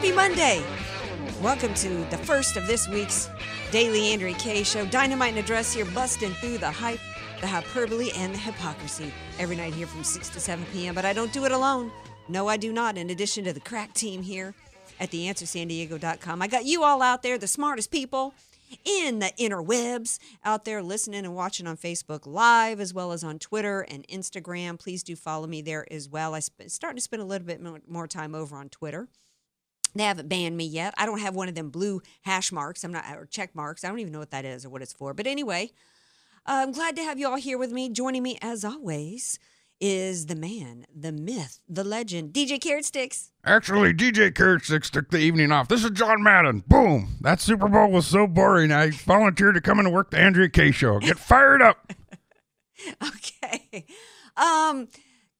Happy Monday! Welcome to the first of this week's Daily Andrea Kaye Show. Dynamite and address here, busting through the hype, the hyperbole, and the hypocrisy. Every night here from 6 to 7 p.m., but I don't do it alone. No, I do not. In addition to the crack team here at theanswersandiego.com, I got you all out there, the smartest people in the interwebs out there listening and watching on Facebook Live as well as on Twitter and Instagram. Please do follow me there as well. I'm starting to spend a little bit more time over on Twitter. They haven't banned me yet. I don't have one of them blue hash marks. I'm not or check marks. I don't even know what that is or what it's for. But anyway, uh, I'm glad to have you all here with me. Joining me as always is the man, the myth, the legend, DJ Carrot Sticks. Actually, DJ Carrot Sticks took the evening off. This is John Madden. Boom. That Super Bowl was so boring. I volunteered to come in and work the Andrea Kaye show. Get fired up. Okay. Um,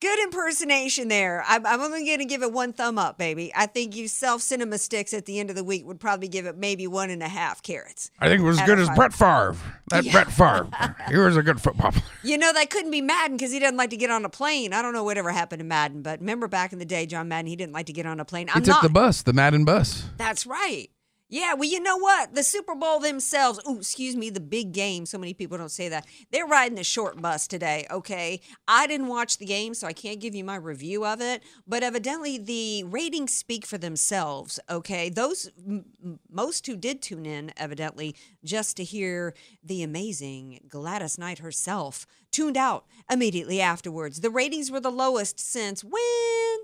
good impersonation there. I'm, I'm only going to give it one thumb up, baby. I think you self cinema sticks at the end of the week would probably give it maybe one and a half carrots. I think it was as good as. Brett Favre. That Yeah. Brett Favre. He was a good football player. You know, that couldn't be Madden because he doesn't like to get on a plane. I don't know whatever happened to Madden, but remember back in the day, John Madden, he didn't like to get on a plane. He I'm took not. the bus, the Madden bus. That's right. Yeah, well, you know what? The Super Bowl themselves, ooh, excuse me, the big game. So many people don't say that. They're riding the short bus today, okay? I didn't watch the game, so I can't give you my review of it. But evidently, the ratings speak for themselves, okay? Those, m- most who did tune in, evidently, just to hear the amazing Gladys Knight herself, tuned out immediately afterwards. The ratings were the lowest since when?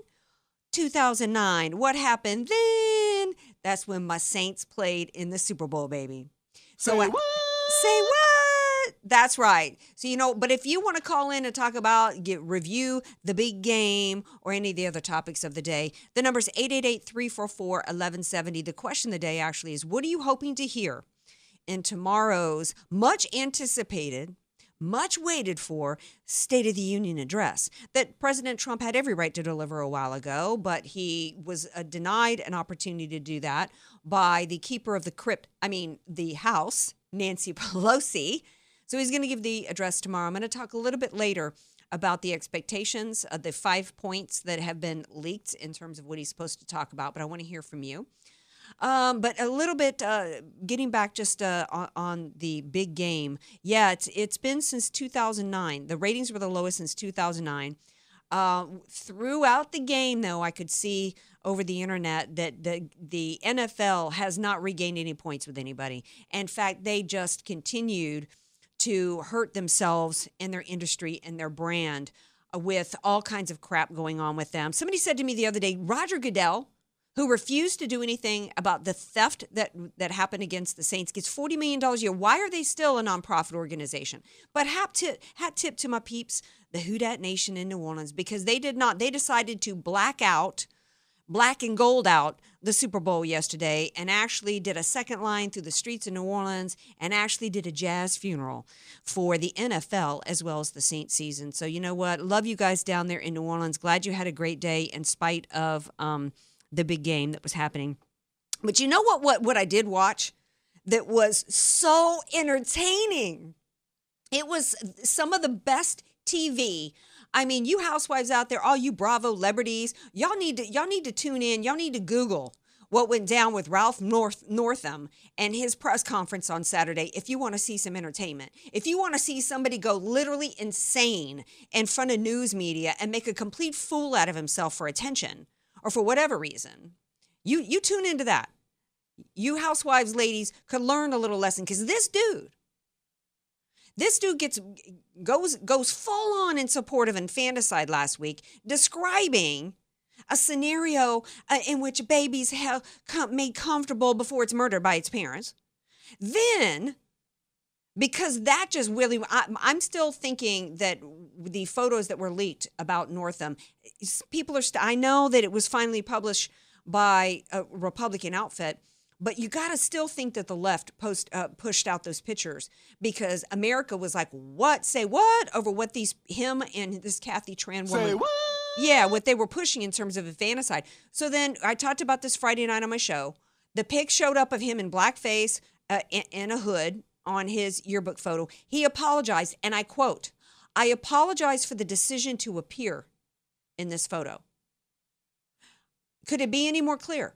2009. What happened then? That's when my Saints played in the Super Bowl, baby. So I- Say what? That's right. So you know, but if you want to call in and talk about get review the big game or any of the other topics of the day, the number's 888-344-1170. The question of the day actually is what are you hoping to hear in tomorrow's much anticipated much waited for State of the Union address that President Trump had every right to deliver a while ago, but he was uh, denied an opportunity to do that by the keeper of the crypt, I mean, the House, Nancy Pelosi. So he's going to give the address tomorrow. I'm going to talk a little bit later about the expectations of the five points that have been leaked in terms of what he's supposed to talk about, but I want to hear from you. Um, but a little bit, uh, getting back just uh, on, the big game. Yeah, it's it's been since 2009. The ratings were the lowest since 2009. Uh, throughout the game, though, I could see over the internet that the the NFL has not regained any points with anybody. In fact, they just continued to hurt themselves and their industry and their brand uh, with all kinds of crap going on with them. Somebody said to me the other day, Roger Goodell who refused to do anything about the theft that that happened against the Saints gets forty million dollars a year. Why are they still a nonprofit organization? But hat tip, hat tip to my peeps, the Who Dat Nation in New Orleans, because they did not. They decided to black out, black and gold out the Super Bowl yesterday, and actually did a second line through the streets of New Orleans, and actually did a jazz funeral for the NFL as well as the Saints season. So you know what? Love you guys down there in New Orleans. Glad you had a great day in spite of. Um, the big game that was happening. But you know what what what I did watch that was so entertaining. It was some of the best TV. I mean, you housewives out there, all you Bravo celebrities, y'all need to y'all need to tune in. Y'all need to Google what went down with Ralph North Northam and his press conference on Saturday if you want to see some entertainment. If you want to see somebody go literally insane in front of news media and make a complete fool out of himself for attention or for whatever reason, you you tune into that. You housewives ladies could learn a little lesson cuz this dude this dude gets goes goes full on in support of infanticide last week, describing a scenario uh, in which baby's held, com- made comfortable before it's murdered by its parents. Then, because that just really, I, I'm still thinking that the photos that were leaked about Northam, people are. St- I know that it was finally published by a Republican outfit, but you got to still think that the left post uh, pushed out those pictures because America was like, "What? Say what?" over what these him and this Kathy Tran woman. Say what? Yeah, what they were pushing in terms of infanticide. So then I talked about this Friday night on my show. The pic showed up of him in blackface uh, in, in a hood on his yearbook photo. He apologized, and I quote, I apologize for the decision to appear in this photo. Could it be any more clear?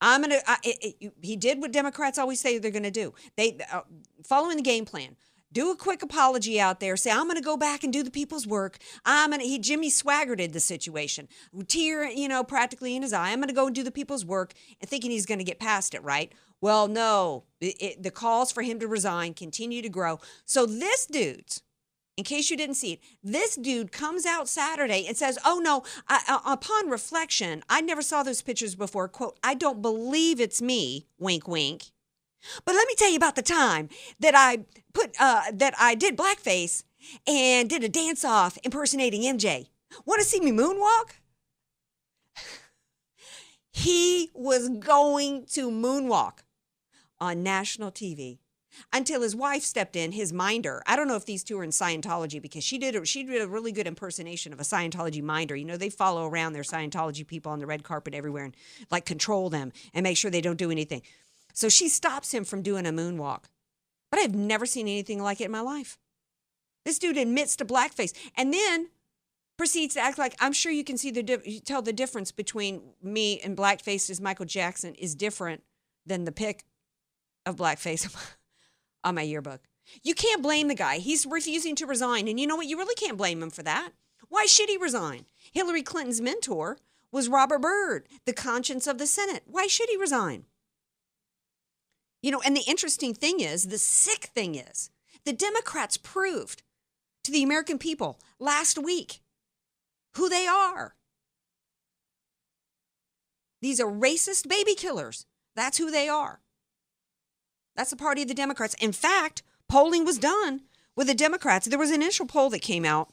I'm gonna. I, it, it, he did what Democrats always say they're gonna do. They uh, following the game plan. Do a quick apology out there. Say I'm gonna go back and do the people's work. I'm gonna. He Jimmy swaggered the situation. Tear, you know, practically in his eye. I'm gonna go and do the people's work, and thinking he's gonna get past it. Right. Well, no. It, the calls for him to resign continue to grow. So this dude's in case you didn't see it, this dude comes out Saturday and says, "Oh no, I, uh, upon reflection, I never saw those pictures before." "Quote: I don't believe it's me." Wink, wink. But let me tell you about the time that I put uh, that I did blackface and did a dance off impersonating MJ. Want to see me moonwalk? he was going to moonwalk on national TV until his wife stepped in, his minder. I don't know if these two are in Scientology because she did a, she did a really good impersonation of a Scientology minder. You know, they follow around their Scientology people on the red carpet everywhere and like control them and make sure they don't do anything. So she stops him from doing a moonwalk. But I've never seen anything like it in my life. This dude admits to blackface and then proceeds to act like I'm sure you can see the tell the difference between me and blackface as Michael Jackson is different than the pic of blackface on my yearbook. You can't blame the guy. He's refusing to resign. And you know what? You really can't blame him for that. Why should he resign? Hillary Clinton's mentor was Robert Byrd, the conscience of the Senate. Why should he resign? You know, and the interesting thing is, the sick thing is, the Democrats proved to the American people last week who they are. These are racist baby killers. That's who they are. That's the party of the Democrats. In fact, polling was done with the Democrats. There was an initial poll that came out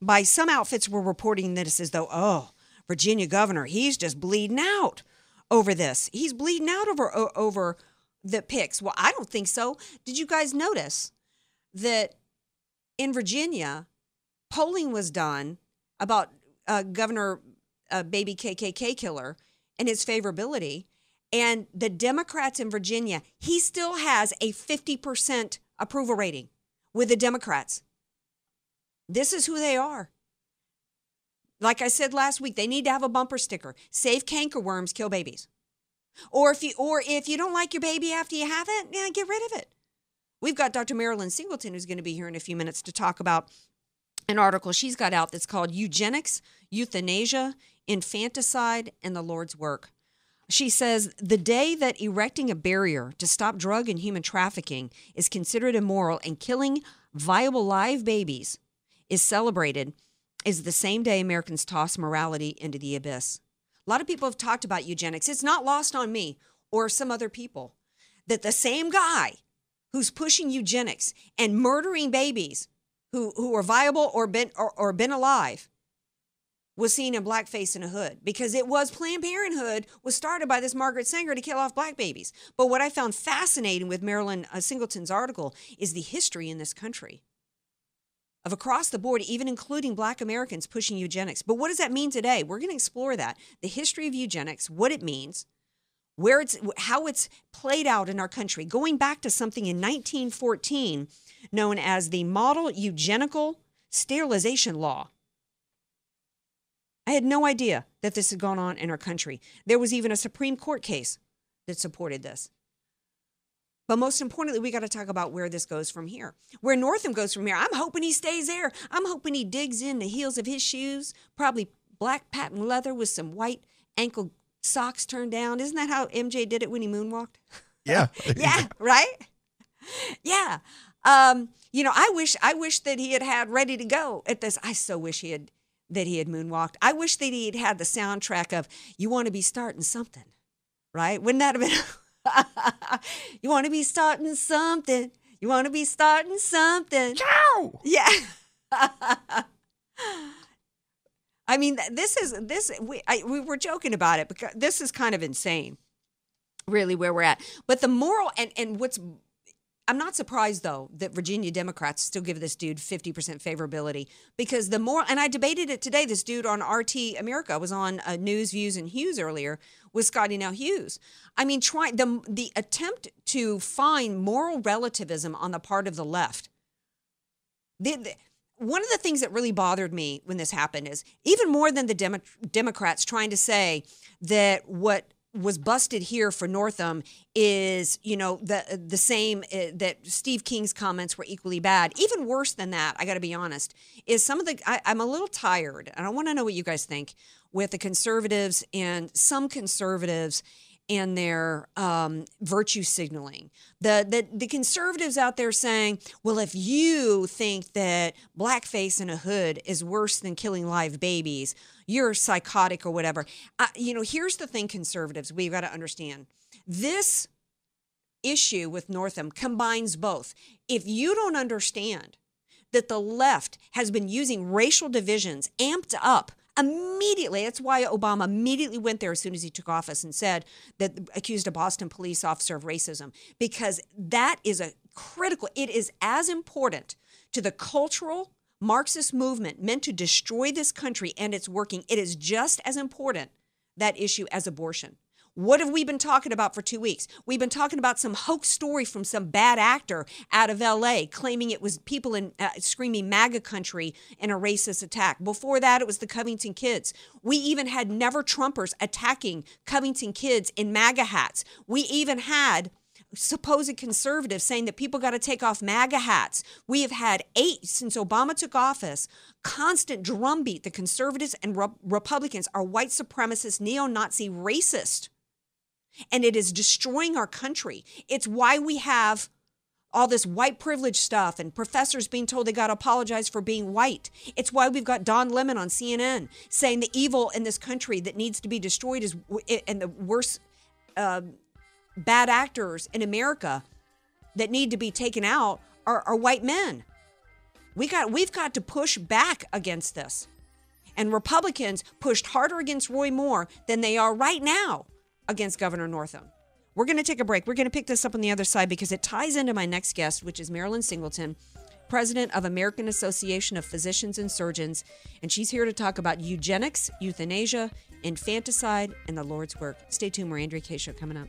by some outfits were reporting this as though, oh, Virginia governor, he's just bleeding out over this. He's bleeding out over over the picks. Well, I don't think so. Did you guys notice that in Virginia, polling was done about uh, Governor uh, Baby KKK killer and his favorability, and the Democrats in Virginia, he still has a 50% approval rating with the Democrats. This is who they are. Like I said last week, they need to have a bumper sticker. Save cankerworms, kill babies. Or if you or if you don't like your baby after you have it, yeah, get rid of it. We've got Dr. Marilyn Singleton who's going to be here in a few minutes to talk about an article she's got out that's called Eugenics, Euthanasia, Infanticide, and the Lord's Work. She says the day that erecting a barrier to stop drug and human trafficking is considered immoral and killing viable live babies is celebrated is the same day Americans toss morality into the abyss. A lot of people have talked about eugenics. It's not lost on me or some other people that the same guy who's pushing eugenics and murdering babies who, who are viable or been or, or been alive was seen in blackface in a hood because it was Planned Parenthood was started by this Margaret Sanger to kill off black babies. But what I found fascinating with Marilyn uh, Singleton's article is the history in this country of across the board, even including black Americans pushing eugenics. But what does that mean today? We're going to explore that the history of eugenics, what it means, where it's how it's played out in our country, going back to something in 1914 known as the Model Eugenical Sterilization Law. I had no idea that this had gone on in our country. There was even a Supreme Court case that supported this. But most importantly, we got to talk about where this goes from here. Where Northam goes from here. I'm hoping he stays there. I'm hoping he digs in the heels of his shoes, probably black patent leather with some white ankle socks turned down. Isn't that how MJ did it when he moonwalked? Yeah. yeah, right? Yeah. Um, you know, I wish I wish that he had had ready to go at this. I so wish he had that he had moonwalked. I wish that he had had the soundtrack of "You Want to Be Starting Something," right? Wouldn't that have been? you want to be starting something. You want to be starting something. Ciao. Yeah. I mean, this is this we I, we were joking about it because this is kind of insane, really, where we're at. But the moral and and what's I'm not surprised though that Virginia Democrats still give this dude 50% favorability because the more, and I debated it today. This dude on RT America was on uh, News, Views, and Hughes earlier with Scottie Nell Hughes. I mean, trying the the attempt to find moral relativism on the part of the left. The, the, one of the things that really bothered me when this happened is even more than the Demo- Democrats trying to say that what was busted here for Northam is, you know, the the same uh, that Steve King's comments were equally bad. Even worse than that, I got to be honest, is some of the I, I'm a little tired, and I want to know what you guys think with the conservatives and some conservatives and their um, virtue signaling. The, the the conservatives out there saying, "Well, if you think that blackface in a hood is worse than killing live babies, you're psychotic or whatever." Uh, you know, here's the thing, conservatives, we've got to understand this issue with Northam combines both. If you don't understand that the left has been using racial divisions amped up immediately that's why obama immediately went there as soon as he took office and said that accused a boston police officer of racism because that is a critical it is as important to the cultural marxist movement meant to destroy this country and it's working. It is just as important that issue as abortion what have we been talking about for two weeks? We've been talking about some hoax story from some bad actor out of LA claiming it was people in uh, screaming MAGA country in a racist attack. Before that, it was the Covington kids. We even had never Trumpers attacking Covington kids in MAGA hats. We even had supposed conservatives saying that people got to take off MAGA hats. We have had eight since Obama took office, constant drumbeat. The conservatives and re- Republicans are white supremacist, neo Nazi, racist and it is destroying our country. It's why we have all this white privilege stuff and professors being told they got to apologize for being white. It's why we've got Don Lemon on CNN saying the evil in this country that needs to be destroyed is and the worst uh, bad actors in America that need to be taken out are, are white men. We got we've got to push back against this. And Republicans pushed harder against Roy Moore than they are right now against Governor Northam. We're going to take a break. We're going to pick this up on the other side because it ties into my next guest, which is Marilyn Singleton, president of American Association of Physicians and Surgeons, and she's here to talk about eugenics, euthanasia, infanticide, and the Lord's work. Stay tuned. We're Andrea Kaye Show coming up.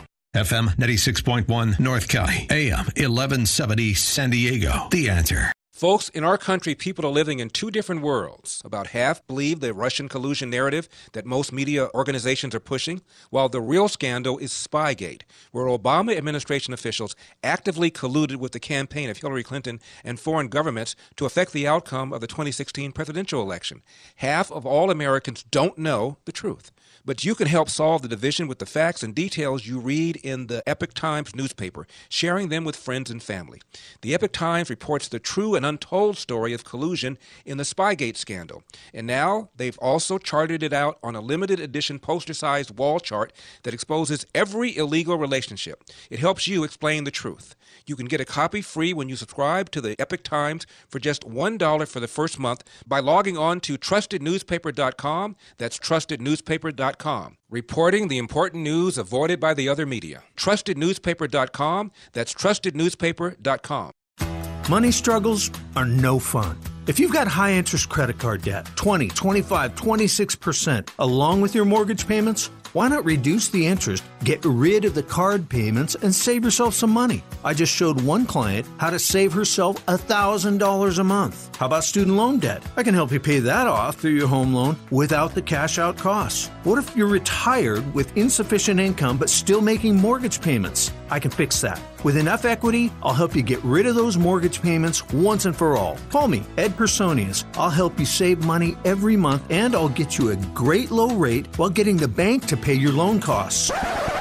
FM 96.1 North County, AM 1170 San Diego. The answer. Folks, in our country, people are living in two different worlds. About half believe the Russian collusion narrative that most media organizations are pushing, while the real scandal is Spygate, where Obama administration officials actively colluded with the campaign of Hillary Clinton and foreign governments to affect the outcome of the 2016 presidential election. Half of all Americans don't know the truth. But you can help solve the division with the facts and details you read in the Epoch Times newspaper, sharing them with friends and family. The Epoch Times reports the true and untold story of collusion in the Spygate scandal. And now they've also charted it out on a limited edition poster sized wall chart that exposes every illegal relationship. It helps you explain the truth. You can get a copy free when you subscribe to the Epoch Times for just $1 for the first month by logging on to trustednewspaper.com. That's trustednewspaper.com. Reporting the important news avoided by the other media. Trustednewspaper.com. That's trustednewspaper.com. Money struggles are no fun. If you've got high interest credit card debt, 20, 25, 26%, along with your mortgage payments, Why not reduce the interest, get rid of the card payments, and save yourself some money? I just showed one client how to save herself $1,000 a month. How about student loan debt? I can help you pay that off through your home loan without the cash out costs. What if you're retired with insufficient income but still making mortgage payments? I can fix that. With enough equity, I'll help you get rid of those mortgage payments once and for all. Call me, Ed Personius. I'll help you save money every month and I'll get you a great low rate while getting the bank to pay your loan costs.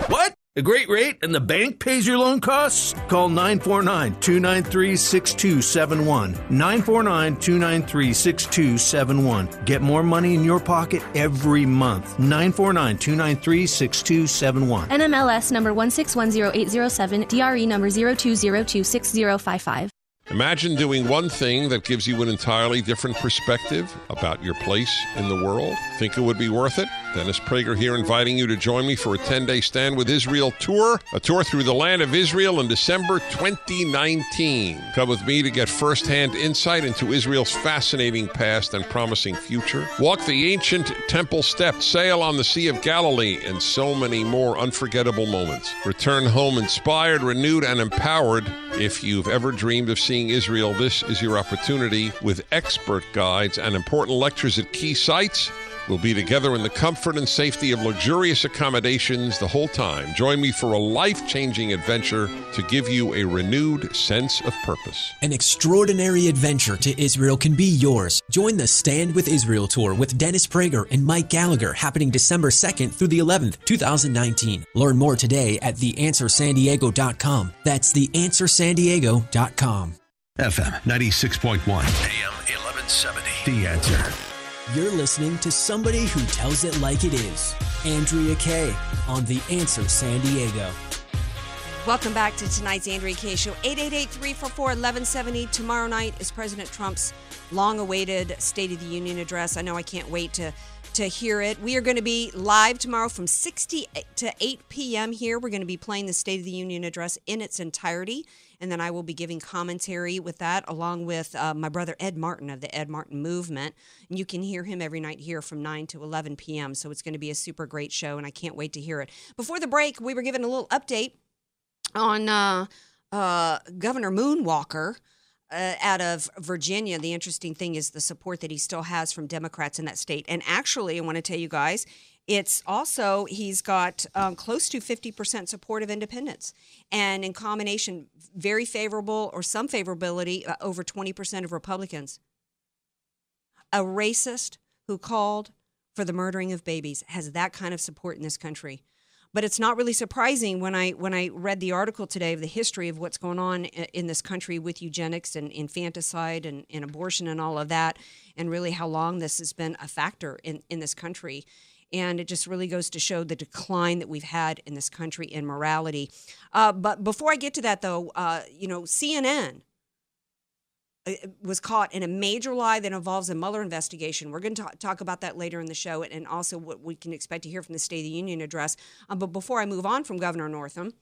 What? A great rate and the bank pays your loan costs? Call 949 293 6271. 949 293 6271. Get more money in your pocket every month. 949 293 6271. NMLS number 1610807, DRE number 02026055. Imagine doing one thing that gives you an entirely different perspective about your place in the world. Think it would be worth it? Dennis Prager here inviting you to join me for a 10 day Stand with Israel tour, a tour through the land of Israel in December 2019. Come with me to get firsthand insight into Israel's fascinating past and promising future. Walk the ancient temple steps, sail on the Sea of Galilee, and so many more unforgettable moments. Return home inspired, renewed, and empowered. If you've ever dreamed of seeing Israel, this is your opportunity with expert guides and important lectures at key sites. We'll be together in the comfort and safety of luxurious accommodations the whole time. Join me for a life changing adventure to give you a renewed sense of purpose. An extraordinary adventure to Israel can be yours. Join the Stand with Israel tour with Dennis Prager and Mike Gallagher happening December 2nd through the 11th, 2019. Learn more today at theanswersandiego.com. That's theanswersandiego.com. FM 96.1, AM 1170. The answer. You're listening to somebody who tells it like it is. Andrea Kaye on The Answer San Diego. Welcome back to tonight's Andrea Kaye Show. 888-344-1170. Tomorrow night is President Trump's long-awaited State of the Union address. I know I can't wait to to hear it. We are going to be live tomorrow from 60 to 8 p.m. here. We're going to be playing the State of the Union address in its entirety, and then I will be giving commentary with that, along with uh, my brother Ed Martin of the Ed Martin Movement. And you can hear him every night here from 9 to 11 p.m. So it's going to be a super great show, and I can't wait to hear it. Before the break, we were given a little update on uh, uh, Governor Moonwalker uh, out of Virginia. The interesting thing is the support that he still has from Democrats in that state. And actually, I want to tell you guys, it's also he's got um, close to 50% support of independents and in combination very favorable or some favorability uh, over 20% of republicans a racist who called for the murdering of babies has that kind of support in this country but it's not really surprising when I when I read the article today of the history of what's going on in this country with eugenics and infanticide and, and abortion and all of that, and really how long this has been a factor in, in this country. And it just really goes to show the decline that we've had in this country in morality. Uh, but before I get to that, though, uh, you know, CNN uh, was caught in a major lie that involves a Mueller investigation. We're going to talk about that later in the show and also what we can expect to hear from the State of the Union address. Um, but before I move on from Governor Northam,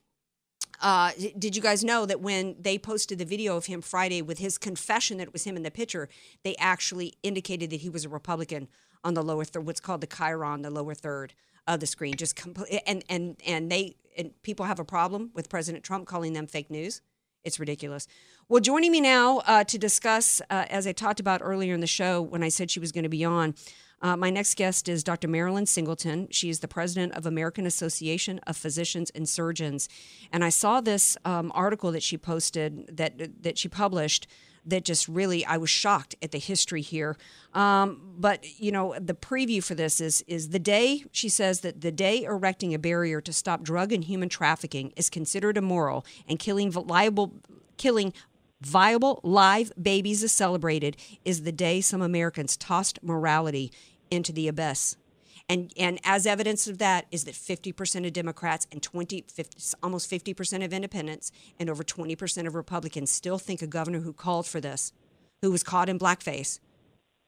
uh, did you guys know that when they posted the video of him Friday with his confession that it was him in the picture, they actually indicated that he was a Republican on the lower third, what's called the chyron, the lower third of the screen. Just compl- and and and they and people have a problem with President Trump calling them fake news. It's ridiculous. Well, joining me now uh, to discuss, uh, as I talked about earlier in the show when I said she was going to be on, uh, my next guest is Dr. Marilyn Singleton. She is the president of American Association of Physicians and Surgeons, and I saw this um, article that she posted that that she published that just really I was shocked at the history here. Um, but you know, the preview for this is is the day she says that the day erecting a barrier to stop drug and human trafficking is considered immoral and killing liable killing viable live babies is celebrated is the day some Americans tossed morality into the abyss. And, and as evidence of that is that 50% of Democrats and 20, 50, almost 50% of independents and over 20% of Republicans still think a governor who called for this, who was caught in blackface,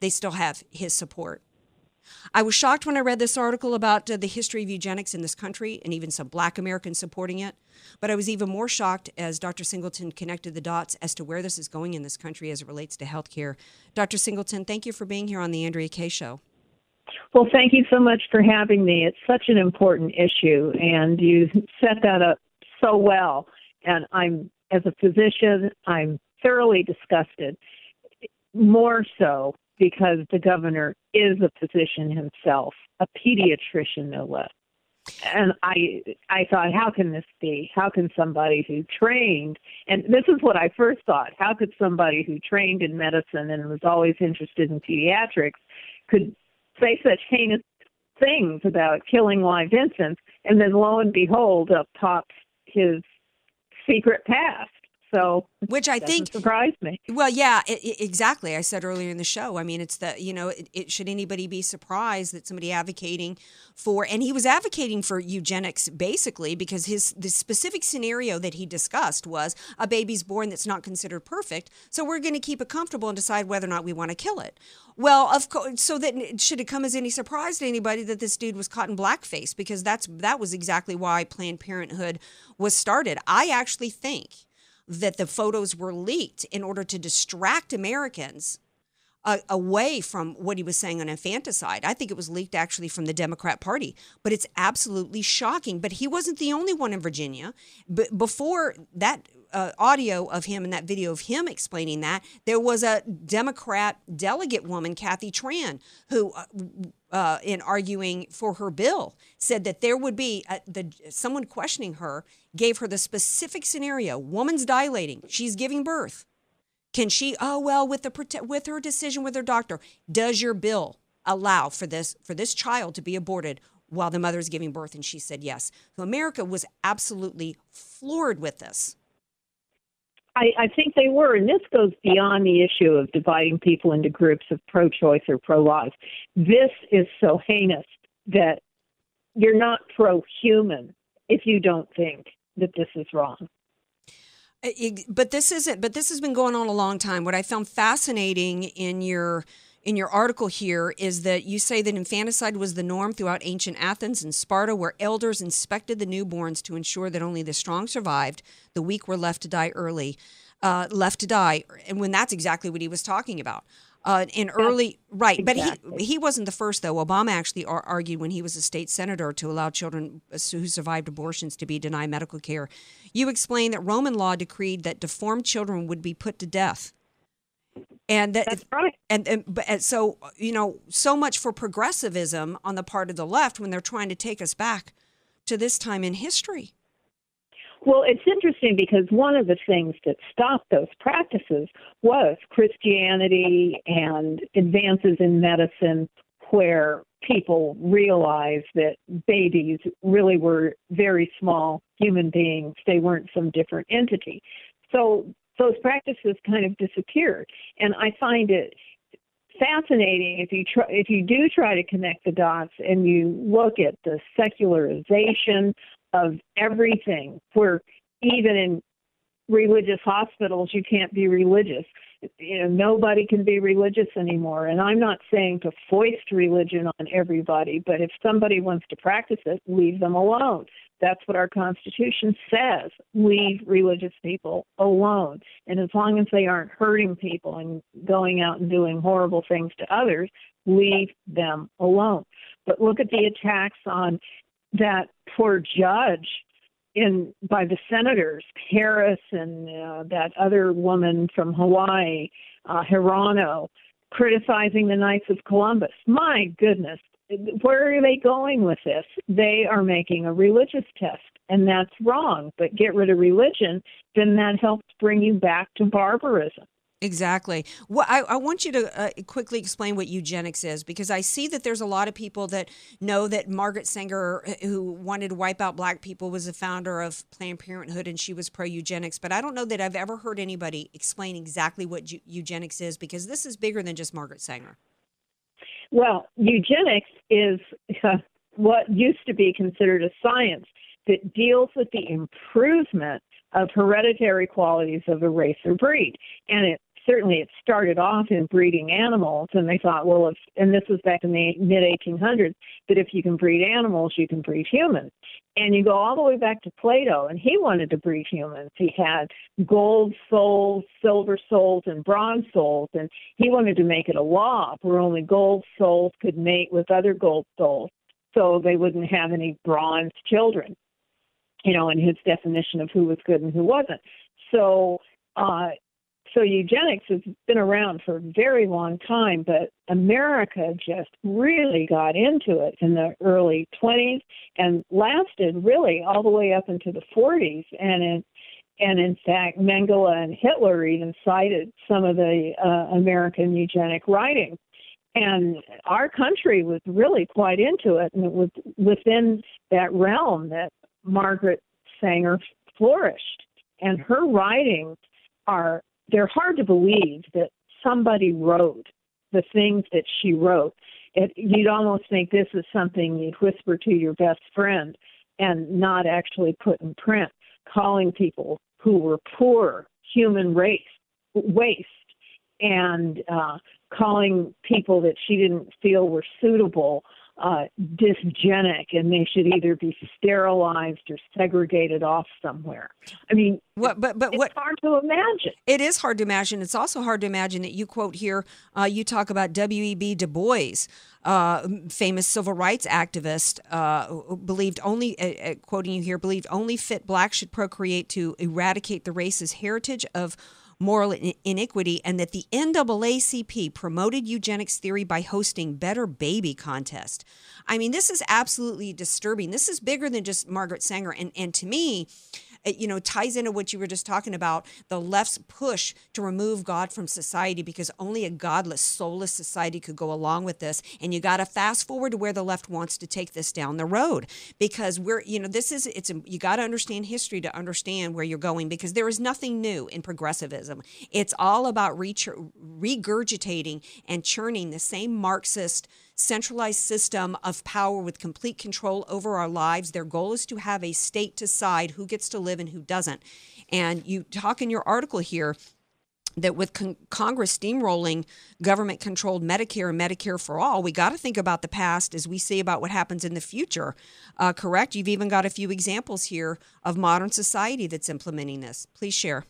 they still have his support. I was shocked when I read this article about uh, the history of eugenics in this country and even some black Americans supporting it. But I was even more shocked as Dr. Singleton connected the dots as to where this is going in this country as it relates to health care. Dr. Singleton, thank you for being here on the Andrea Kaye Show. Well, thank you so much for having me. It's such an important issue, and you set that up so well. And I'm, as a physician, I'm thoroughly disgusted. More so because the governor is a physician himself, a pediatrician, no less. And I, I thought, how can this be? How can somebody who trained, and this is what I first thought, how could somebody who trained in medicine and was always interested in pediatrics could say such heinous things about killing live infants, and then lo and behold, up pops his secret past. So, which I think surprised me. Well, yeah, it, it, exactly. I said earlier in the show. I mean, it's the you know, it, should anybody be surprised that somebody advocating for, and he was advocating for eugenics basically because his the specific scenario that he discussed was a baby's born that's not considered perfect, so we're going to keep it comfortable and decide whether or not we want to kill it. Well, of course, so that should it come as any surprise to anybody that this dude was caught in blackface because that's that was exactly why Planned Parenthood was started. I actually think that the photos were leaked in order to distract Americans uh, away from what he was saying on infanticide. I think it was leaked actually from the Democrat Party, but it's absolutely shocking. But he wasn't the only one in Virginia. But before that uh, audio of him and that video of him explaining that, there was a Democrat delegate woman, Kathy Tran, who, uh, uh in arguing for her bill, said that there would be a, the someone questioning her gave her the specific scenario: woman's dilating, she's giving birth. Can she? Oh well, with the with her decision with her doctor, does your bill allow for this for this child to be aborted while the mother is giving birth? And she said yes. So America was absolutely floored with this. I, I think they were, and this goes beyond the issue of dividing people into groups of pro-choice or pro-life. This is so heinous that you're not pro-human if you don't think that this is wrong. But this isn't. But this has been going on a long time. What I found fascinating in your in your article here is that you say that infanticide was the norm throughout ancient Athens and Sparta, where elders inspected the newborns to ensure that only the strong survived, the weak were left to die early, uh, left to die, and when that's exactly what he was talking about. Uh, in early right, exactly. but he he wasn't the first though. Obama actually ar- argued when he was a state senator to allow children uh, who survived abortions to be denied medical care. You explained that Roman law decreed that deformed children would be put to death and that, that's right. And, and, and so you know, so much for progressivism on the part of the left when they're trying to take us back to this time in history. Well, it's interesting because one of the things that stopped those practices was Christianity and advances in medicine where people realized that babies really were very small human beings. They weren't some different entity. So those practices kind of disappeared. And I find it fascinating if you try if you do try to connect the dots and you look at the secularization of everything where even in religious hospitals you can't be religious you know nobody can be religious anymore and i'm not saying to foist religion on everybody but if somebody wants to practice it leave them alone that's what our Constitution says. Leave religious people alone. And as long as they aren't hurting people and going out and doing horrible things to others, leave them alone. But look at the attacks on that poor judge in by the senators, Harris and uh, that other woman from Hawaii, uh, Hirono, criticizing the Knights of Columbus. My goodness, where are they going with this? They are making a religious test, and that's wrong. But get rid of religion, then that helps bring you back to barbarism. Exactly. Well, I, I want you to uh, quickly explain what eugenics is because I see that there's a lot of people that know that Margaret Sanger, who wanted to wipe out black people, was the founder of Planned Parenthood and she was pro eugenics. But I don't know that I've ever heard anybody explain exactly what eugenics is because this is bigger than just Margaret Sanger. Well, eugenics is uh, what used to be considered a science that deals with the improvement of hereditary qualities of a race or breed. And it certainly it started off in breeding animals, and they thought, well, if and this was back in the mid 1800s, that if you can breed animals, you can breed humans. And you go all the way back to Plato, and he wanted to breed humans. He had gold souls, silver souls, and bronze souls, and he wanted to make it a law where only gold souls could mate with other gold souls, so they wouldn't have any bronze children. You know, in his definition of who was good and who wasn't. So uh, so eugenics has been around for a very long time, but America just really got into it in the early 20s and lasted really all the way up into the 40s. And in, and in fact, Mengele and Hitler even cited some of the uh, American eugenic writing. And our country was really quite into it, and it was within that realm that Margaret Sanger flourished. And her writings are they're hard to believe that somebody wrote the things that she wrote. It, you'd almost think this is something you'd whisper to your best friend and not actually put in print, calling people who were poor human race waste and uh, calling people that she didn't feel were suitable uh, dysgenic and they should either be sterilized or segregated off somewhere. I mean, what? But but it's what? Hard to imagine. It is hard to imagine. It's also hard to imagine that you quote here. Uh, you talk about W. E. B. Du Bois, uh, famous civil rights activist, uh, believed only uh, uh, quoting you here believed only fit blacks should procreate to eradicate the race's heritage of moral iniquity, and that the NAACP promoted eugenics theory by hosting Better Baby contest. I mean, this is absolutely disturbing. This is bigger than just Margaret Sanger, and and to me you know, ties into what you were just talking about the left's push to remove God from society because only a godless, soulless society could go along with this. And you got to fast forward to where the left wants to take this down the road because we're, you know, this is, it's, you got to understand history to understand where you're going because there is nothing new in progressivism. It's all about re- regurgitating and churning the same Marxist centralized system of power with complete control over our lives. Their goal is to have a state decide who gets to live and who doesn't. And you talk in your article here that with con- Congress steamrolling government controlled Medicare and Medicare for all, we got to think about the past as we see about what happens in the future. Uh, correct? You've even got a few examples here of modern society that's implementing this. Please share.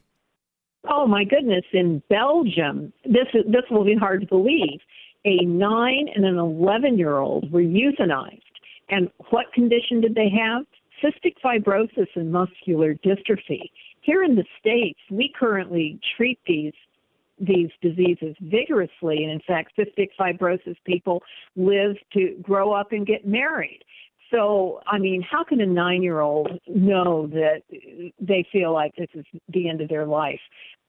Oh my goodness! In Belgium, this is, this will be hard to believe a nine and an 11 year old were euthanized. And what condition did they have? Cystic fibrosis and muscular dystrophy. Here in the States, we currently treat these these diseases vigorously. And in fact, cystic fibrosis people live to grow up and get married. So, I mean, how can a nine year old know that they feel like this is the end of their life?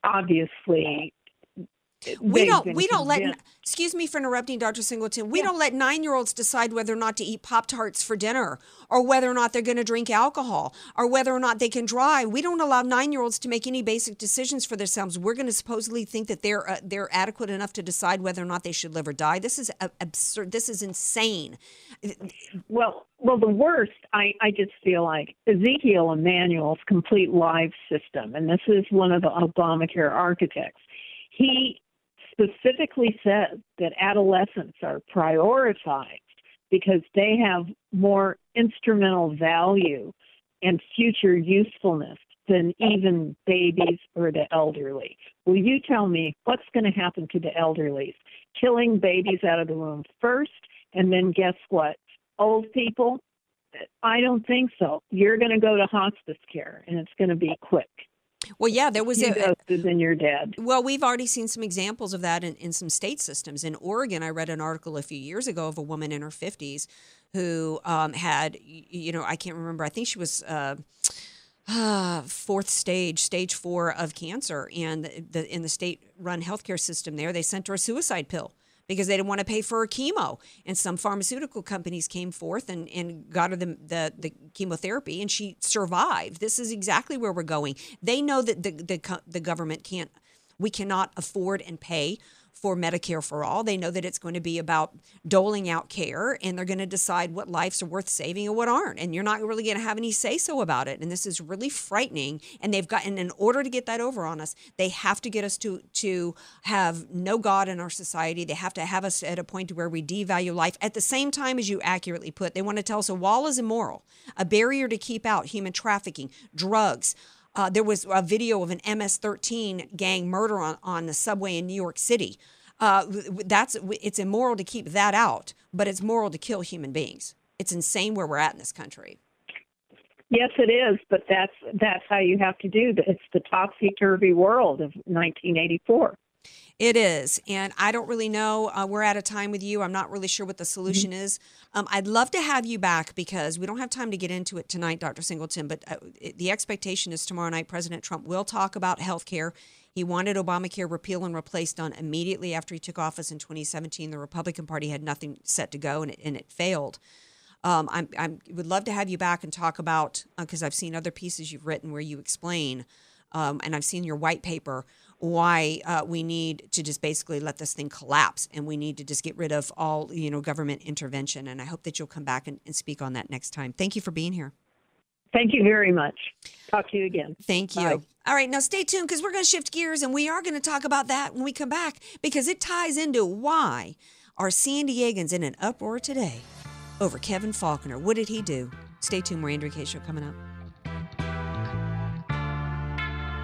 Obviously, we don't we don't let excuse me for interrupting dr singleton we yeah. don't let nine year olds decide whether or not to eat pop tarts for dinner or whether or not they're going to drink alcohol or whether or not they can drive. We don't allow nine year olds to make any basic decisions for themselves. We're going to supposedly think that they're uh, they're adequate enough to decide whether or not they should live or die. This is absurd this is insane. Well well the worst i i just feel like ezekiel emanuel's complete life system and this is one of the obamacare architects. He specifically said that adolescents are prioritized because they have more instrumental value and future usefulness than even babies or the elderly. Will you tell me what's going to happen to the elderly? Killing babies out of the womb first, and then guess what? Old people? I don't think so. You're going to go to hospice care, and it's going to be quick. Well, yeah, there was you a. Then you're dead. Well, we've already seen some examples of that in, in some state systems. In Oregon, I read an article a few years ago of a woman in her 50s who um, had, you know, I can't remember, I think she was. Uh, uh, fourth stage, stage four of cancer, and the, the in the state-run healthcare system there, they sent her a suicide pill because they didn't want to pay for her chemo. And some pharmaceutical companies came forth and, and got her the, the, the chemotherapy, and she survived. This is exactly where we're going. They know that the, the, the government can't, we cannot afford and pay for Medicare for all. They know that it's going to be about doling out care and they're going to decide what lives are worth saving and what aren't. And you're not really going to have any say so about it. And this is really frightening. And they've gotten, in order to get that over on us, they have to get us to, to have no God in our society. They have to have us at a point where we devalue life. At the same time, as you accurately put, they want to tell us a wall is immoral, a barrier to keep out human trafficking, drugs. Uh, there was a video of an MS-13 gang murder on, on the subway in New York City. Uh, that's it's immoral to keep that out, but it's moral to kill human beings. It's insane where we're at in this country. Yes, it is, but that's that's how you have to do. It. It's the topsy turvy world of 1984. It is. And I don't really know. Uh, we're out of time with you. I'm not really sure what the solution mm-hmm. is. Um, I'd love to have you back because we don't have time to get into it tonight, Dr. Singleton. But uh, it, the expectation is tomorrow night, President Trump will talk about health care. He wanted Obamacare repealed and replaced on immediately after he took office in 2017. The Republican Party had nothing set to go, and it, and it failed. Um, I'm, I'm would love to have you back and talk about because uh, I've seen other pieces you've written where you explain, um, and I've seen your white paper why uh, we need to just basically let this thing collapse and we need to just get rid of all you know government intervention and i hope that you'll come back and, and speak on that next time. Thank you for being here. Thank you very much. Talk to you again. Thank you. Bye. all right now stay tuned because we're going to shift gears and we are going to talk about that when we come back because it ties into why are san diegans in an uproar today over kevin faulconer what did he do? Stay tuned more andrea Kaye show coming up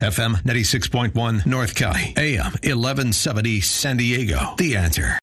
FM 96.1 North County, AM 1170 San Diego. The answer.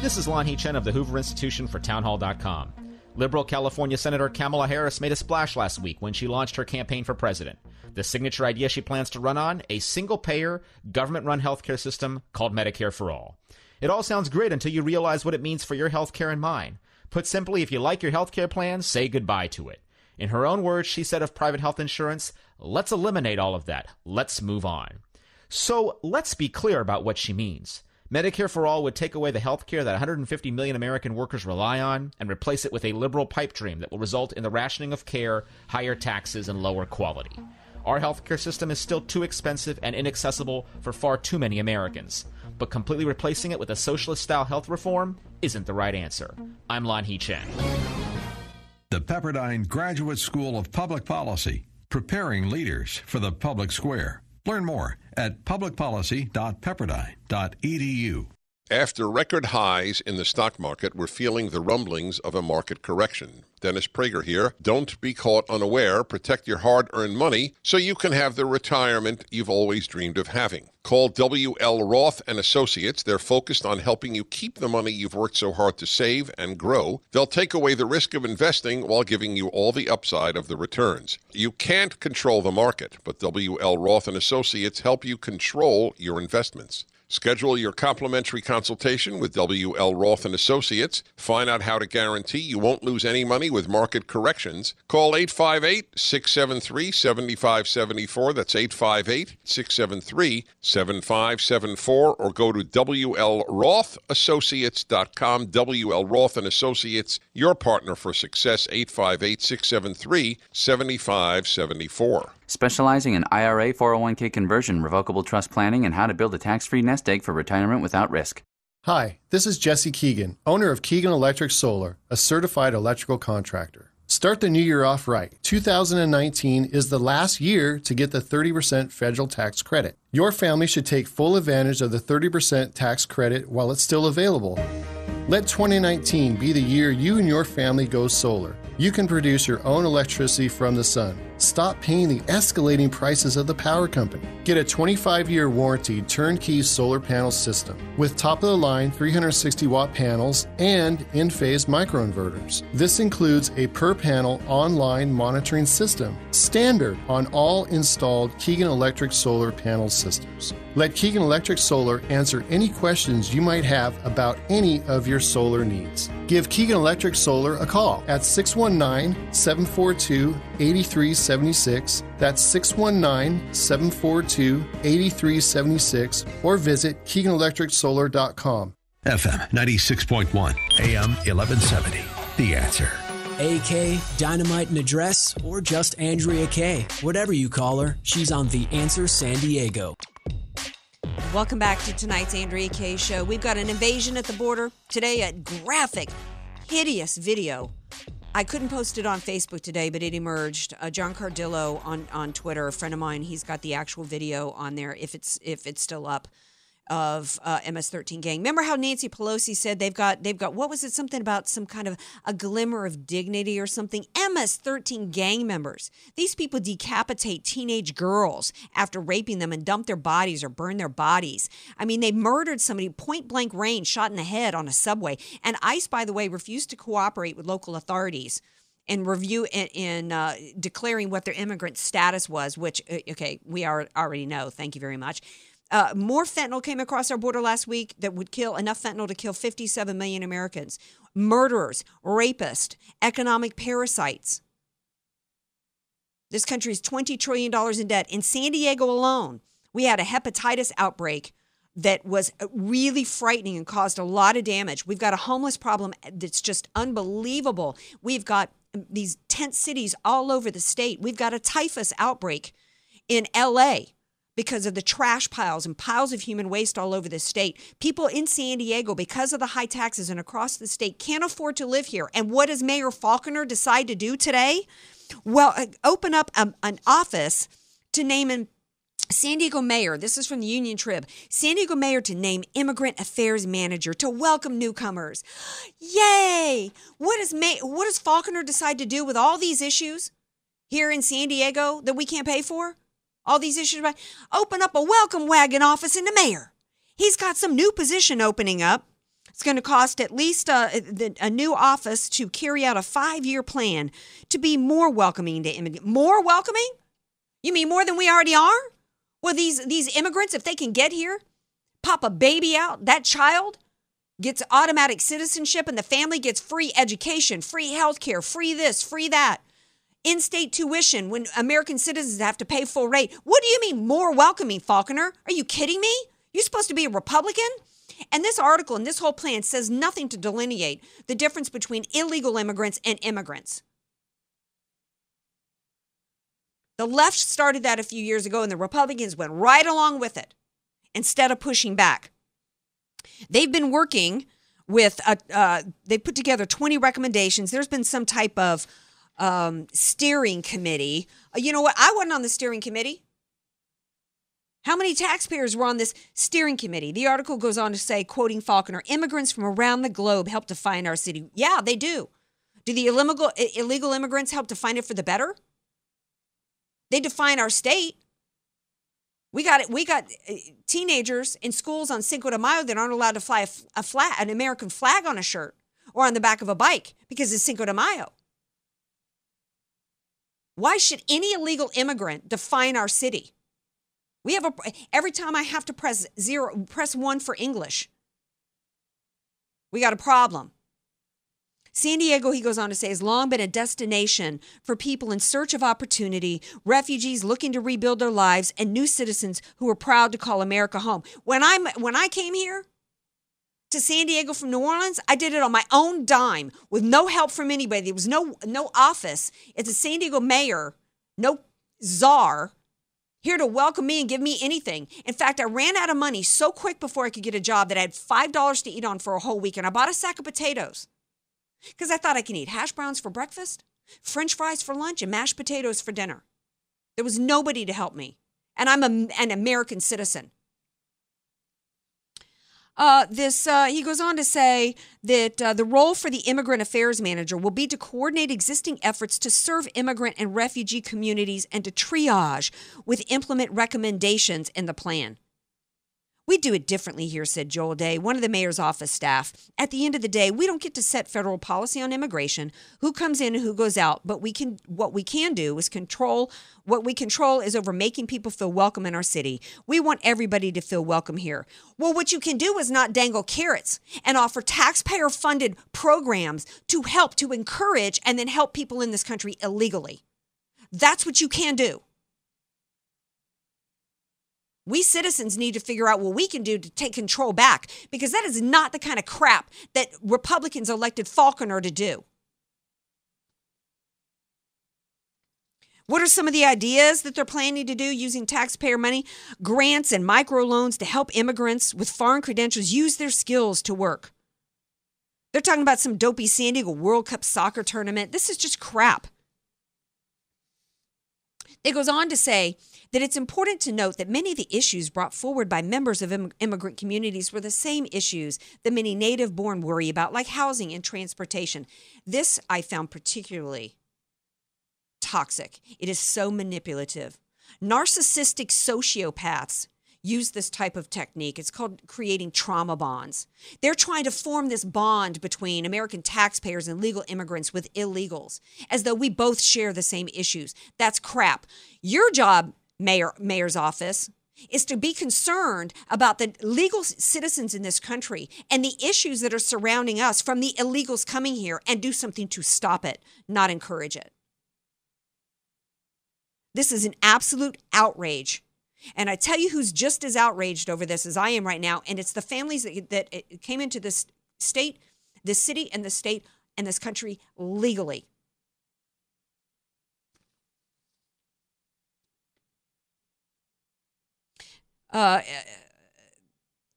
This is Lanhee Chen of the Hoover Institution for Townhall.com. Liberal California Senator Kamala Harris made a splash last week when she launched her campaign for president. The signature idea she plans to run on a single payer, government run healthcare system called Medicare for All. It all sounds great until you realize what it means for your healthcare and mine. Put simply, if you like your healthcare plan, say goodbye to it. In her own words, she said of private health insurance, let's eliminate all of that. Let's move on. So let's be clear about what she means. Medicare for All would take away the health care that 150 million American workers rely on and replace it with a liberal pipe dream that will result in the rationing of care, higher taxes, and lower quality. Our healthcare system is still too expensive and inaccessible for far too many Americans. But completely replacing it with a socialist style health reform isn't the right answer. I'm Lon Lanhee Chen the Pepperdine Graduate School of Public Policy, preparing leaders for the public square. Learn more at publicpolicy.pepperdine.edu. After record highs in the stock market, we're feeling the rumblings of a market correction. Dennis Prager here. Don't be caught unaware. Protect your hard earned money so you can have the retirement you've always dreamed of having. Call W.L. Roth and Associates. They're focused on helping you keep the money you've worked so hard to save and grow. They'll take away the risk of investing while giving you all the upside of the returns. You can't control the market, but W.L. Roth and Associates help you control your investments. Schedule your complimentary consultation with WL Roth and Associates. Find out how to guarantee you won't lose any money with market corrections. Call 858-673-7574. That's 858-673-7574 or go to WLRothAssociates.com. WL Roth and Associates, your partner for success 858-673-7574 specializing in IRA, 401k conversion, revocable trust planning, and how to build a tax free nest egg for retirement without risk. Hi, this is Jesse Keegan, owner of Keegan Electric Solar, a certified electrical contractor. Start the new year off right. 2019 is the last year to get the 30% federal tax credit. Your family should take full advantage of the 30% tax credit while it's still available. Let 2019 be the year you and your family go solar. You can produce your own electricity from the sun. Stop paying the escalating prices of the power company. Get a 25 year warranty turnkey solar panel system with top of the line 360 watt panels and Enphase microinverters. This includes a per panel online monitoring system, standard on all installed Keegan Electric solar panel systems. Let Keegan Electric Solar answer any questions you might have about any of your solar needs. Give Keegan Electric Solar a call at 619 742 8376. That's 619 742 8376 or visit KeeganElectricSolar.com. FM 96.1, AM 1170. The answer. AK, Dynamite and Address, or just Andrea Kaye. Whatever you call her, she's on The Answer San Diego. Welcome back to tonight's Andrea Kaye show. We've got an invasion at the border today, a graphic, hideous video. I couldn't post it on Facebook today, but it emerged. Uh, John Cardillo on on Twitter, a friend of mine, he's got the actual video on there if it's if it's still up of uh, MS-13 gang. Remember how Nancy Pelosi said they've got they've got what was it something about some kind of a glimmer of dignity or something? MS-13 gang members. These people decapitate teenage girls after raping them and dump their bodies or burn their bodies. I mean, they murdered somebody point blank range, shot in the head on a subway. And ICE, by the way, refused to cooperate with local authorities and review in, in uh, declaring what their immigrant status was, which uh, okay, we are, already know. Thank you very much. Uh, more fentanyl came across our border last week that would kill enough fentanyl to kill 57 million Americans. Murderers, rapists, economic parasites. This country is $20 trillion in debt. In San Diego alone, we had a hepatitis outbreak that was really frightening and caused a lot of damage. We've got a homeless problem that's just unbelievable. We've got these tent cities all over the state. We've got a typhus outbreak in LA because of the trash piles and piles of human waste all over the state. People in San Diego, because of the high taxes and across the state, can't afford to live here. And what does Mayor Faulconer decide to do today? Well, uh, open up a, an office to name an San Diego mayor, this is from the Union Trib, San Diego mayor to name immigrant affairs manager to welcome newcomers. Yay! What does May, what does Faulconer decide to do with all these issues here in San Diego that we can't pay for? All these issues open up a welcome wagon office in the mayor. He's got some new position opening up. It's going to cost at least uh, uh, a, a new office to carry out a five year plan to be more welcoming to immigrants. More welcoming? You mean more than we already are? Well, these these immigrants, if they can get here, pop a baby out, that child gets automatic citizenship, and the family gets free education, free health care, free this, free that, in-state tuition when American citizens have to pay full rate. What do you mean more welcoming, Faulconer? Are you kidding me? You're supposed to be a Republican? And this article and this whole plan says nothing to delineate the difference between illegal immigrants and immigrants. The left started that a few years ago, and the Republicans went right along with it instead of pushing back. They've been working with, a, uh, they put together 20 recommendations. There's been some type of um, steering committee. Uh, you know what? I wasn't on the steering committee. How many taxpayers were on this steering committee? The article goes on to say, quoting Faulconer, immigrants from around the globe help define our city. Yeah, they do. Do the illegal, illegal immigrants help define it for the better? They define our state. We got it. We got uh, teenagers in schools on Cinco de Mayo that aren't allowed to fly a, a an American flag on a shirt or on the back of a bike because it's Cinco de Mayo. Why should any illegal immigrant define our city? We have a every time I have to press zero, press one for English. We got a problem. San Diego, he goes on to say, has long been a destination for people in search of opportunity, refugees looking to rebuild their lives, and new citizens who are proud to call America home. When I'm when I came here to San Diego from New Orleans, I did it on my own dime with no help from anybody. There was no no office. It's a San Diego mayor, no czar here to welcome me and give me anything. In fact, I ran out of money so quick before I could get a job that I had $5 to eat on for a whole week, and I bought a sack of potatoes because I thought I can eat hash browns for breakfast, french fries for lunch, and mashed potatoes for dinner. There was nobody to help me, and I'm a, an American citizen. Uh, this uh, he goes on to say that uh, the role for the immigrant affairs manager will be to coordinate existing efforts to serve immigrant and refugee communities and to triage with implement recommendations in the plan. We do it differently here, said Joel Day, one of the mayor's office staff. At the end of the day, we don't get to set federal policy on immigration, who comes in and who goes out, but we can what we can do is control what we control is over making people feel welcome in our city. We want everybody to feel welcome here. Well, what you can do is not dangle carrots and offer taxpayer funded programs to help to encourage and then help people in this country illegally. That's what you can do. We citizens need to figure out what we can do to take control back because that is not the kind of crap that Republicans elected Faulconer to do. What are some of the ideas that they're planning to do using taxpayer money? Grants and microloans to help immigrants with foreign credentials use their skills to work. They're talking about some dopey San Diego World Cup soccer tournament. This is just crap. It goes on to say that it's important to note that many of the issues brought forward by members of Im- immigrant communities were the same issues that many native born worry about, like housing and transportation. This I found particularly toxic. It is so manipulative. Narcissistic sociopaths use this type of technique. It's called creating trauma bonds. They're trying to form this bond between American taxpayers and legal immigrants with illegals, as though we both share the same issues. That's crap. Your job, mayor, mayor's office, is to be concerned about the legal citizens in this country and the issues that are surrounding us from the illegals coming here and do something to stop it, not encourage it. This is an absolute outrage and I tell you who's just as outraged over this as I am right now, and it's the families that, that came into this state, this city, and the state and this country legally. Uh,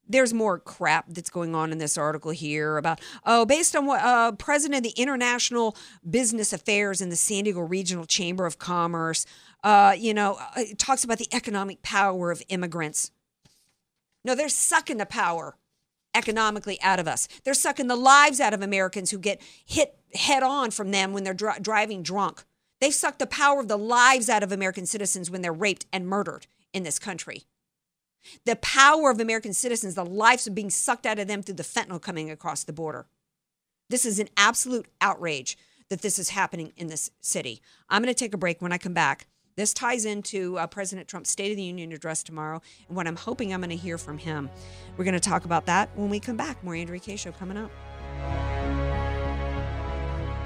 there's more crap that's going on in this article here about oh based on what uh, president of the international business affairs in the san diego regional chamber of commerce uh, you know uh, it talks about the economic power of immigrants. No they're sucking the power economically out of us. They're sucking the lives out of americans who get hit head on from them when they're dri- driving drunk. They've sucked the power of the lives out of american citizens when they're raped and murdered in this country the power of American citizens, the lives being sucked out of them through the fentanyl coming across the border. This is an absolute outrage that this is happening in this city. I'm going to take a break when I come back. This ties into uh, President Trump's State of the Union address tomorrow and what I'm hoping I'm going to hear from him. We're going to talk about that when we come back. More Andrea Kaye Show coming up.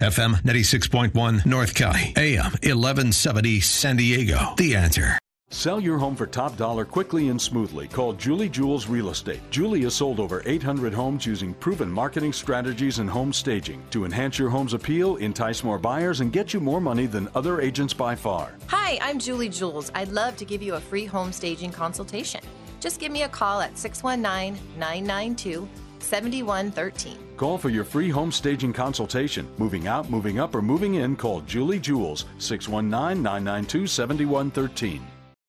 FM 96.1 North County, AM 1170 San Diego. The answer. Sell your home for top dollar quickly and smoothly. Call Julie Jules Real Estate. Julie has sold over 800 homes using proven marketing strategies and home staging to enhance your home's appeal, entice more buyers, and get you more money than other agents by far. Hi, I'm Julie Jules. I'd love to give you a free home staging consultation. Just give me a call at 619 992 7113. Call for your free home staging consultation. Moving out, moving up, or moving in, call Julie Jules, 619 992 7113.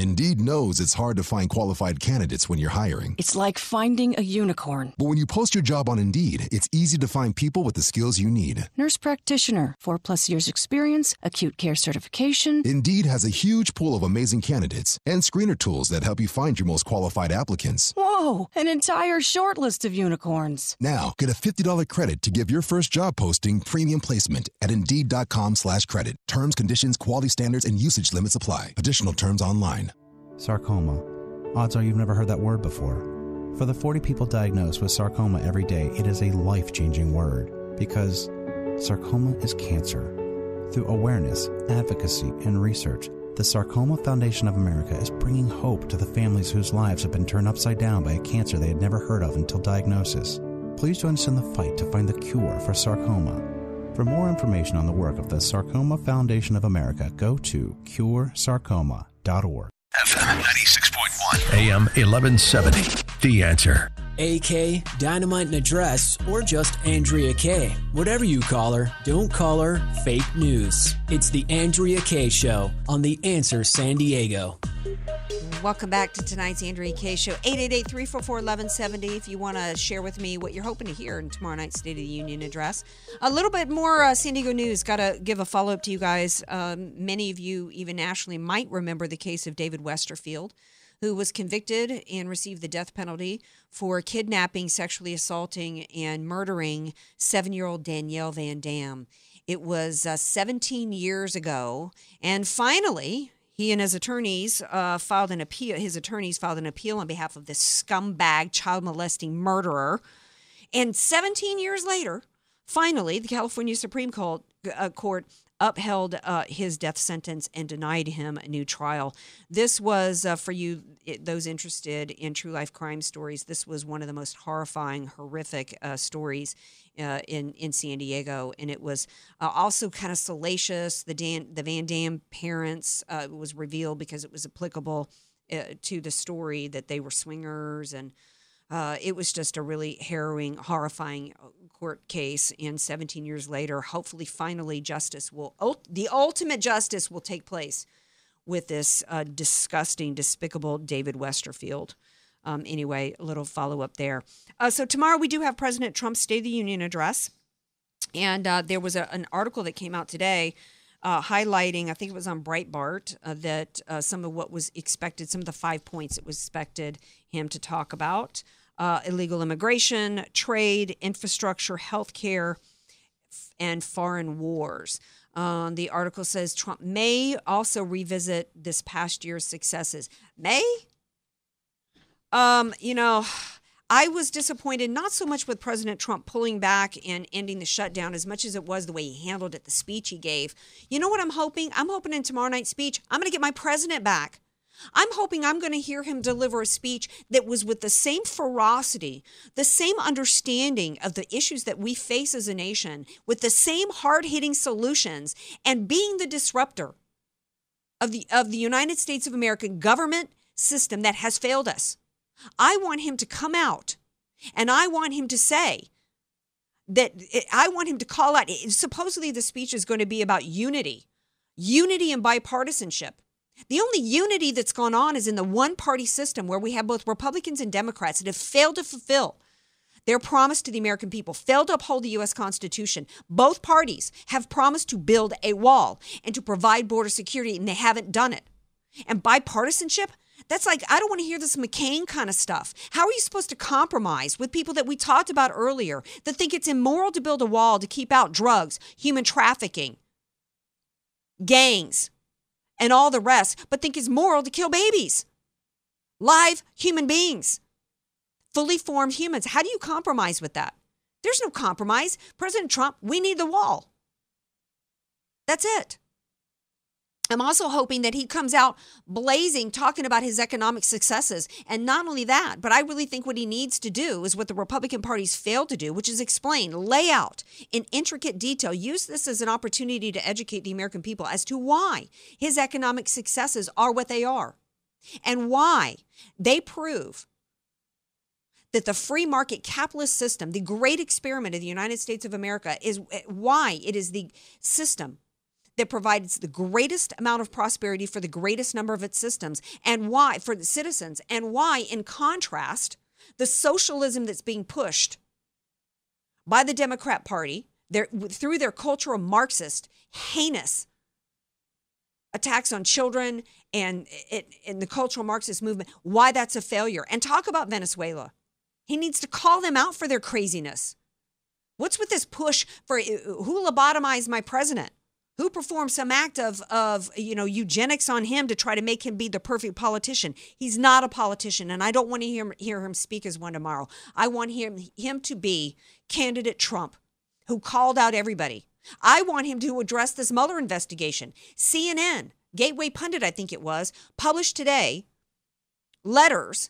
Indeed knows it's hard to find qualified candidates when you're hiring. It's like finding a unicorn. But when you post your job on Indeed, it's easy to find people with the skills you need. Nurse practitioner, four plus years experience, acute care certification. Indeed has a huge pool of amazing candidates and screener tools that help you find your most qualified applicants. Whoa, an entire short list of unicorns. Now, get a $50 credit to give your first job posting premium placement at Indeed.com slash credit. Terms, conditions, quality standards, and usage limits apply. Additional terms online. Sarcoma. Odds are you've never heard that word before. For the 40 people diagnosed with sarcoma every day, it is a life changing word because sarcoma is cancer. Through awareness, advocacy, and research, the Sarcoma Foundation of America is bringing hope to the families whose lives have been turned upside down by a cancer they had never heard of until diagnosis. Please join us in the fight to find the cure for sarcoma. For more information on the work of the Sarcoma Foundation of America, go to curesarcoma.org. FM 96.1, AM 1170. The answer. AK, Dynamite and Address, or just Andrea Kaye. Whatever you call her, don't call her fake news. It's the Andrea Kaye Show on The Answer San Diego. Welcome back to tonight's Andrea Kaye Show. 888-344-1170 if you want to share with me what you're hoping to hear in tomorrow night's State of the Union address. A little bit more uh, San Diego news. Got to give a follow-up to you guys. Um, many of you, even nationally, might remember the case of David Westerfield, who was convicted and received the death penalty for kidnapping, sexually assaulting, and murdering seven-year-old Danielle Van Dam. It was uh, 17 years ago, and finally, he and his attorneys uh, filed an appeal. His attorneys filed an appeal on behalf of this scumbag, child molesting murderer. And 17 years later, finally, the California Supreme Court, uh, Court upheld uh, his death sentence and denied him a new trial. This was, uh, for you, it, those interested in true life crime stories, this was one of the most horrifying, horrific uh, stories uh, in in San Diego, and it was uh, also kind of salacious. The Dan, the Van Dam parents uh, was revealed because it was applicable uh, to the story that they were swingers, and uh, it was just a really harrowing, horrifying uh, court case. And 17 years later, hopefully, finally, justice will the ultimate justice will take place with this disgusting, despicable David Westerfield. Um, anyway, a little follow up there. Uh, so tomorrow we do have President Trump's State of the Union address, and uh, there was a, an article that came out today. Uh, highlighting, I think it was on Breitbart, uh, that uh, some of what was expected, some of the five points it was expected him to talk about uh, illegal immigration, trade, infrastructure, healthcare, and foreign wars. Um, the article says Trump may also revisit this past year's successes. May? Um, you know, I was disappointed not so much with President Trump pulling back and ending the shutdown as much as it was the way he handled it, the speech he gave. You know what I'm hoping? I'm hoping in tomorrow night's speech, I'm going to get my president back. I'm hoping I'm going to hear him deliver a speech that was with the same ferocity, the same understanding of the issues that we face as a nation, with the same hard-hitting solutions and being the disruptor of the of the United States of America government system that has failed us. I want him to come out and I want him to say that I want him to call out. Supposedly, the speech is going to be about unity, unity and bipartisanship. The only unity that's gone on is in the one party system where we have both Republicans and Democrats that have failed to fulfill their promise to the American people, failed to uphold the U.S. Constitution. Both parties have promised to build a wall and to provide border security, and they haven't done it. And bipartisanship, that's like, I don't want to hear this McCain kind of stuff. How are you supposed to compromise with people that we talked about earlier that think it's immoral to build a wall to keep out drugs, human trafficking, gangs, and all the rest, but think it's moral to kill babies? live human beings, fully formed humans. How do you compromise with that? There's no compromise. President Trump, we need the wall. That's it. I'm also hoping that he comes out blazing, talking about his economic successes. And not only that, but I really think what he needs to do is what the Republican Party's failed to do, which is explain, lay out in intricate detail, use this as an opportunity to educate the American people as to why his economic successes are what they are and why they prove that the free market capitalist system, the great experiment of the United States of America, is eh, why it is the system that provides the greatest amount of prosperity for the greatest number of its systems and why for the citizens and why in contrast the socialism that's being pushed by the Democrat Party their, through their cultural Marxist heinous attacks on children and in the cultural Marxist movement, why that's a failure. And talk about Venezuela. He needs to call them out for their craziness. What's with this push for who lobotomized my president? Who performed some act of, of you know eugenics on him to try to make him be the perfect politician? He's not a politician, and I don't want to hear, hear him speak as one tomorrow. I want him him to be candidate Trump, who called out everybody. I want him to address this Mueller investigation. CNN, Gateway Pundit, I think it was, published today letters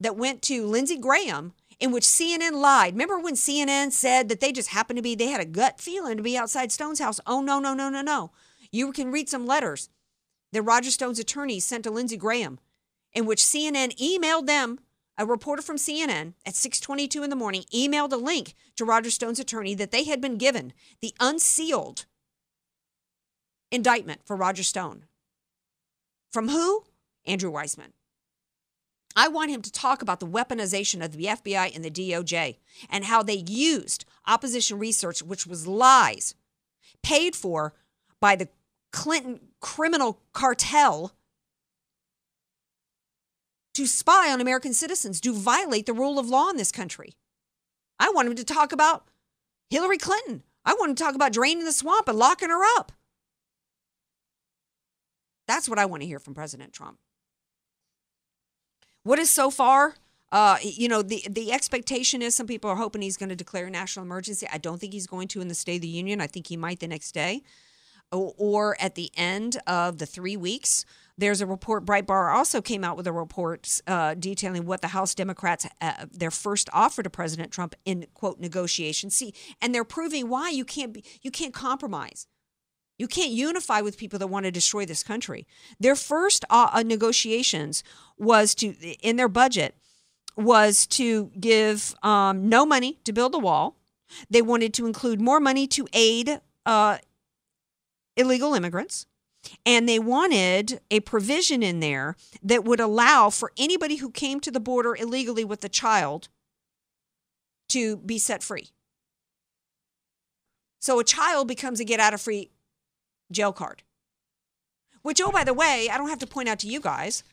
that went to Lindsey Graham in which CNN lied. Remember when CNN said that they just happened to be, they had a gut feeling to be outside Stone's house? Oh, no, no, no, no, no. You can read some letters that Roger Stone's attorney sent to Lindsey Graham, in which CNN emailed them. A reporter from CNN at 6:22 in the morning emailed a link to Roger Stone's attorney that they had been given the unsealed indictment for Roger Stone. From who? Andrew Weissmann. I want him to talk about the weaponization of the FBI and the DOJ and how they used opposition research, which was lies, paid for by the Clinton criminal cartel to spy on American citizens, to violate the rule of law in this country. I want him to talk about Hillary Clinton. I want him to talk about draining the swamp and locking her up. That's what I want to hear from President Trump. What is so far? Uh, you know, the the expectation is some people are hoping he's going to declare a national emergency. I don't think he's going to in the State of the Union. I think he might the next day, or, at the end of the three weeks. There's a report. Breitbart also came out with a report uh, detailing what the House Democrats uh, their first offer to President Trump in quote negotiations. See, and they're proving why you can't be, you can't compromise. You can't unify with people that want to destroy this country. Their first uh, uh, negotiations was to, in their budget, was to give um, no money to build the wall. They wanted to include more money to aid uh, illegal immigrants. And they wanted a provision in there that would allow for anybody who came to the border illegally with a child to be set free. So a child becomes a get out of free jail card. Which, oh, by the way, I don't have to point out to you guys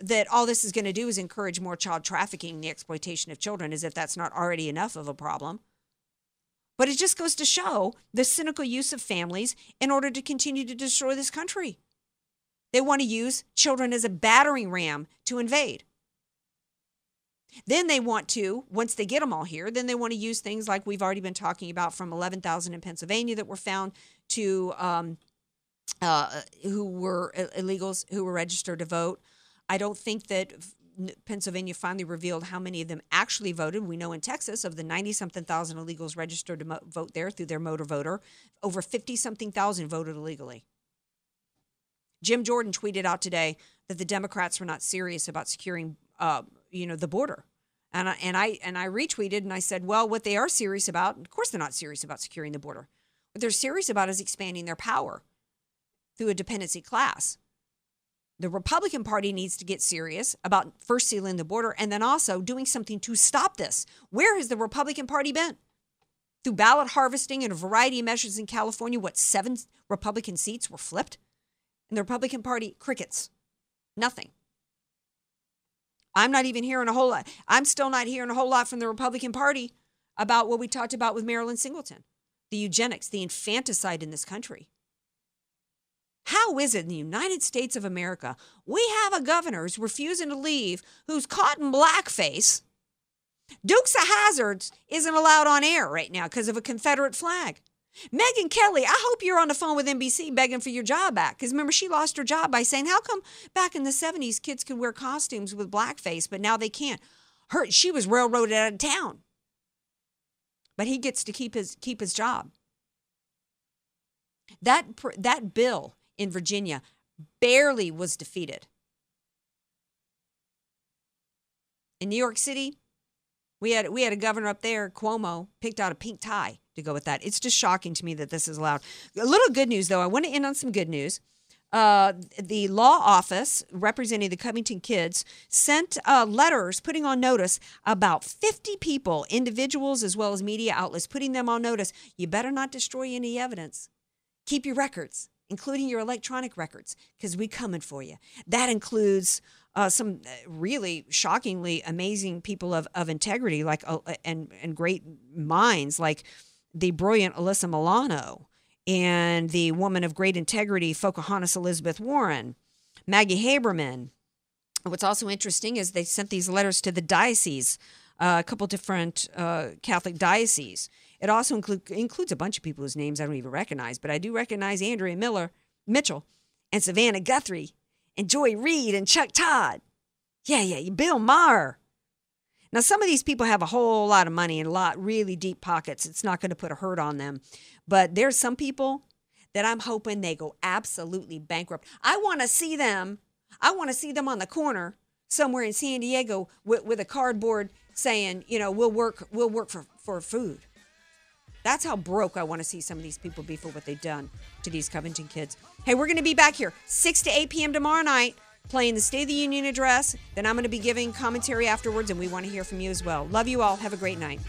that all this is going to do is encourage more child trafficking, the exploitation of children, as if that's not already enough of a problem. But it just goes to show the cynical use of families in order to continue to destroy this country. They want to use children as a battering ram to invade. Then they want to, once they get them all here, then they want to use things like we've already been talking about from 11,000 in Pennsylvania that were found to um, uh, who were illegals who were registered to vote. I don't think that Pennsylvania finally revealed how many of them actually voted. We know in Texas, of the 90 something thousand illegals registered to mo- vote there through their motor voter, over 50 something thousand voted illegally. Jim Jordan tweeted out today that the Democrats were not serious about securing, uh, you know, the border. And I, and I and I retweeted and I said, well, what they are serious about, of course, they're not serious about securing the border. What they're serious about is expanding their power through a dependency class. The Republican Party needs to get serious about first sealing the border and then also doing something to stop this. Where has the Republican Party been? Through ballot harvesting and a variety of measures in California, what, seven Republican seats were flipped? And the Republican Party, crickets. Nothing. I'm not even hearing a whole lot. I'm still not hearing a whole lot from the Republican Party about what we talked about with Marilyn Singleton the eugenics, the infanticide in this country. How is it in the United States of America we have a governor who's refusing to leave, who's caught in blackface? Dukes of Hazards isn't allowed on air right now because of a Confederate flag. Megyn Kelly, I hope you're on the phone with NBC begging for your job back. Because remember, she lost her job by saying, How come back in the 70s kids could wear costumes with blackface, but now they can't? Her, she was railroaded out of town. But he gets to keep his keep his job. That that bill in Virginia barely was defeated. In New York City, we had we had a governor up there, Cuomo, picked out a pink tie to go with that. It's just shocking to me that this is allowed. A little good news, though. I want to end on some good news. Uh, the law office representing the Covington kids sent uh, letters putting on notice about 50 people, individuals as well as media outlets, putting them on notice. You better not destroy any evidence. Keep your records, including your electronic records, because we coming for you. That includes uh, some really shockingly amazing people of, of integrity, like uh, and and great minds, like the brilliant Alyssa Milano and the woman of great integrity, Pocahontas Elizabeth Warren, Maggie Haberman. What's also interesting is they sent these letters to the diocese, uh, a couple different uh, Catholic dioceses. It also include, includes a bunch of people whose names I don't even recognize, but I do recognize Andrea Miller, Mitchell, and Savannah Guthrie, and Joy Reid, and Chuck Todd. Yeah, yeah, Bill Maher. Now, some of these people have a whole lot of money and a lot really deep pockets. It's not going to put a hurt on them. But there's some people that I'm hoping they go absolutely bankrupt. I want to see them. I want to see them on the corner somewhere in San Diego with, with a cardboard saying, you know, we'll work, we'll work for, for food. That's how broke I want to see some of these people be for what they've done to these Covington kids. Hey, we're going to be back here 6 to 8 p.m. tomorrow night playing the State of the Union address. Then I'm going to be giving commentary afterwards, and we want to hear from you as well. Love you all. Have a great night.